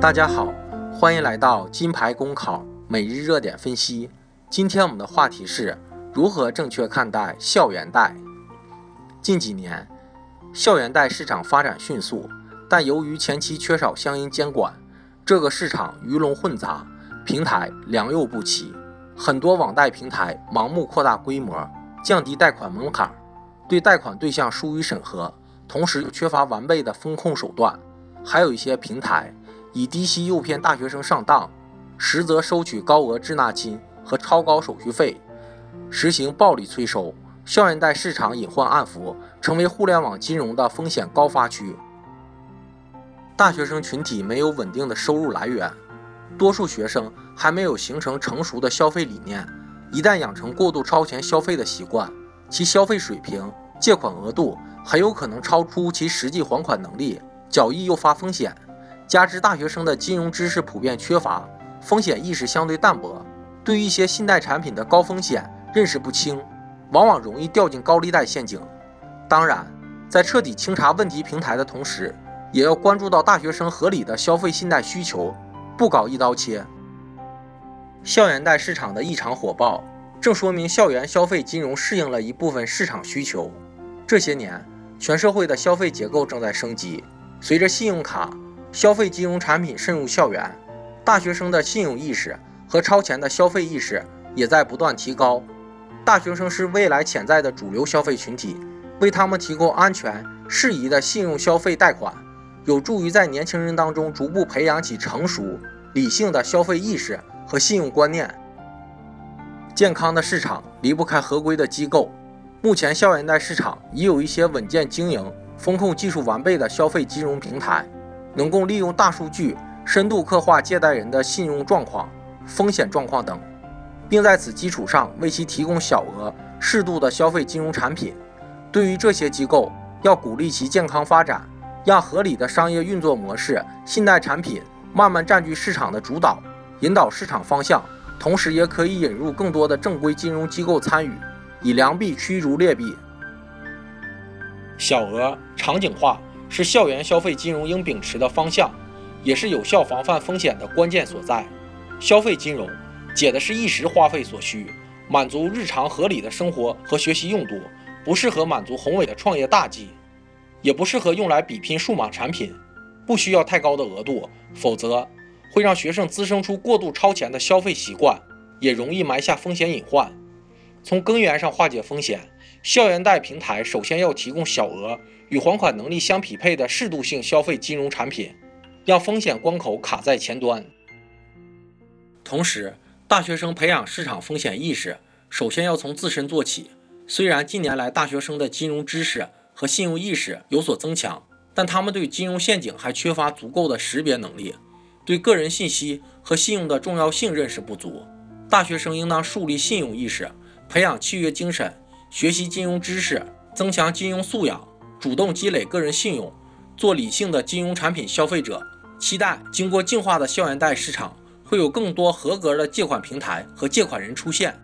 大家好，欢迎来到金牌公考每日热点分析。今天我们的话题是如何正确看待校园贷。近几年，校园贷市场发展迅速，但由于前期缺少相应监管，这个市场鱼龙混杂，平台良莠不齐，很多网贷平台盲目扩大规模，降低贷款门槛，对贷款对象疏于审核，同时又缺乏完备的风控手段，还有一些平台。以低息诱骗大学生上当，实则收取高额滞纳金和超高手续费，实行暴力催收，校园贷市场隐患暗伏，成为互联网金融的风险高发区。大学生群体没有稳定的收入来源，多数学生还没有形成成熟的消费理念，一旦养成过度超前消费的习惯，其消费水平、借款额度很有可能超出其实际还款能力，较易诱发风险。加之大学生的金融知识普遍缺乏，风险意识相对淡薄，对于一些信贷产品的高风险认识不清，往往容易掉进高利贷陷阱。当然，在彻底清查问题平台的同时，也要关注到大学生合理的消费信贷需求，不搞一刀切。校园贷市场的异常火爆，正说明校园消费金融适应了一部分市场需求。这些年，全社会的消费结构正在升级，随着信用卡。消费金融产品渗入校园，大学生的信用意识和超前的消费意识也在不断提高。大学生是未来潜在的主流消费群体，为他们提供安全、适宜的信用消费贷款，有助于在年轻人当中逐步培养起成熟、理性的消费意识和信用观念。健康的市场离不开合规的机构，目前校园贷市场已有一些稳健经营、风控技术完备的消费金融平台。能够利用大数据深度刻画借贷人的信用状况、风险状况等，并在此基础上为其提供小额、适度的消费金融产品。对于这些机构，要鼓励其健康发展，让合理的商业运作模式、信贷产品慢慢占据市场的主导，引导市场方向。同时，也可以引入更多的正规金融机构参与，以良币驱逐劣币。小额、场景化。是校园消费金融应秉持的方向，也是有效防范风险的关键所在。消费金融解的是一时花费所需，满足日常合理的生活和学习用度，不适合满足宏伟的创业大计，也不适合用来比拼数码产品。不需要太高的额度，否则会让学生滋生出过度超前的消费习惯，也容易埋下风险隐患。从根源上化解风险，校园贷平台首先要提供小额。与还款能力相匹配的适度性消费金融产品，让风险关口卡在前端。同时，大学生培养市场风险意识，首先要从自身做起。虽然近年来大学生的金融知识和信用意识有所增强，但他们对金融陷阱还缺乏足够的识别能力，对个人信息和信用的重要性认识不足。大学生应当树立信用意识，培养契约精神，学习金融知识，增强金融素养。主动积累个人信用，做理性的金融产品消费者。期待经过净化的校园贷市场会有更多合格的借款平台和借款人出现。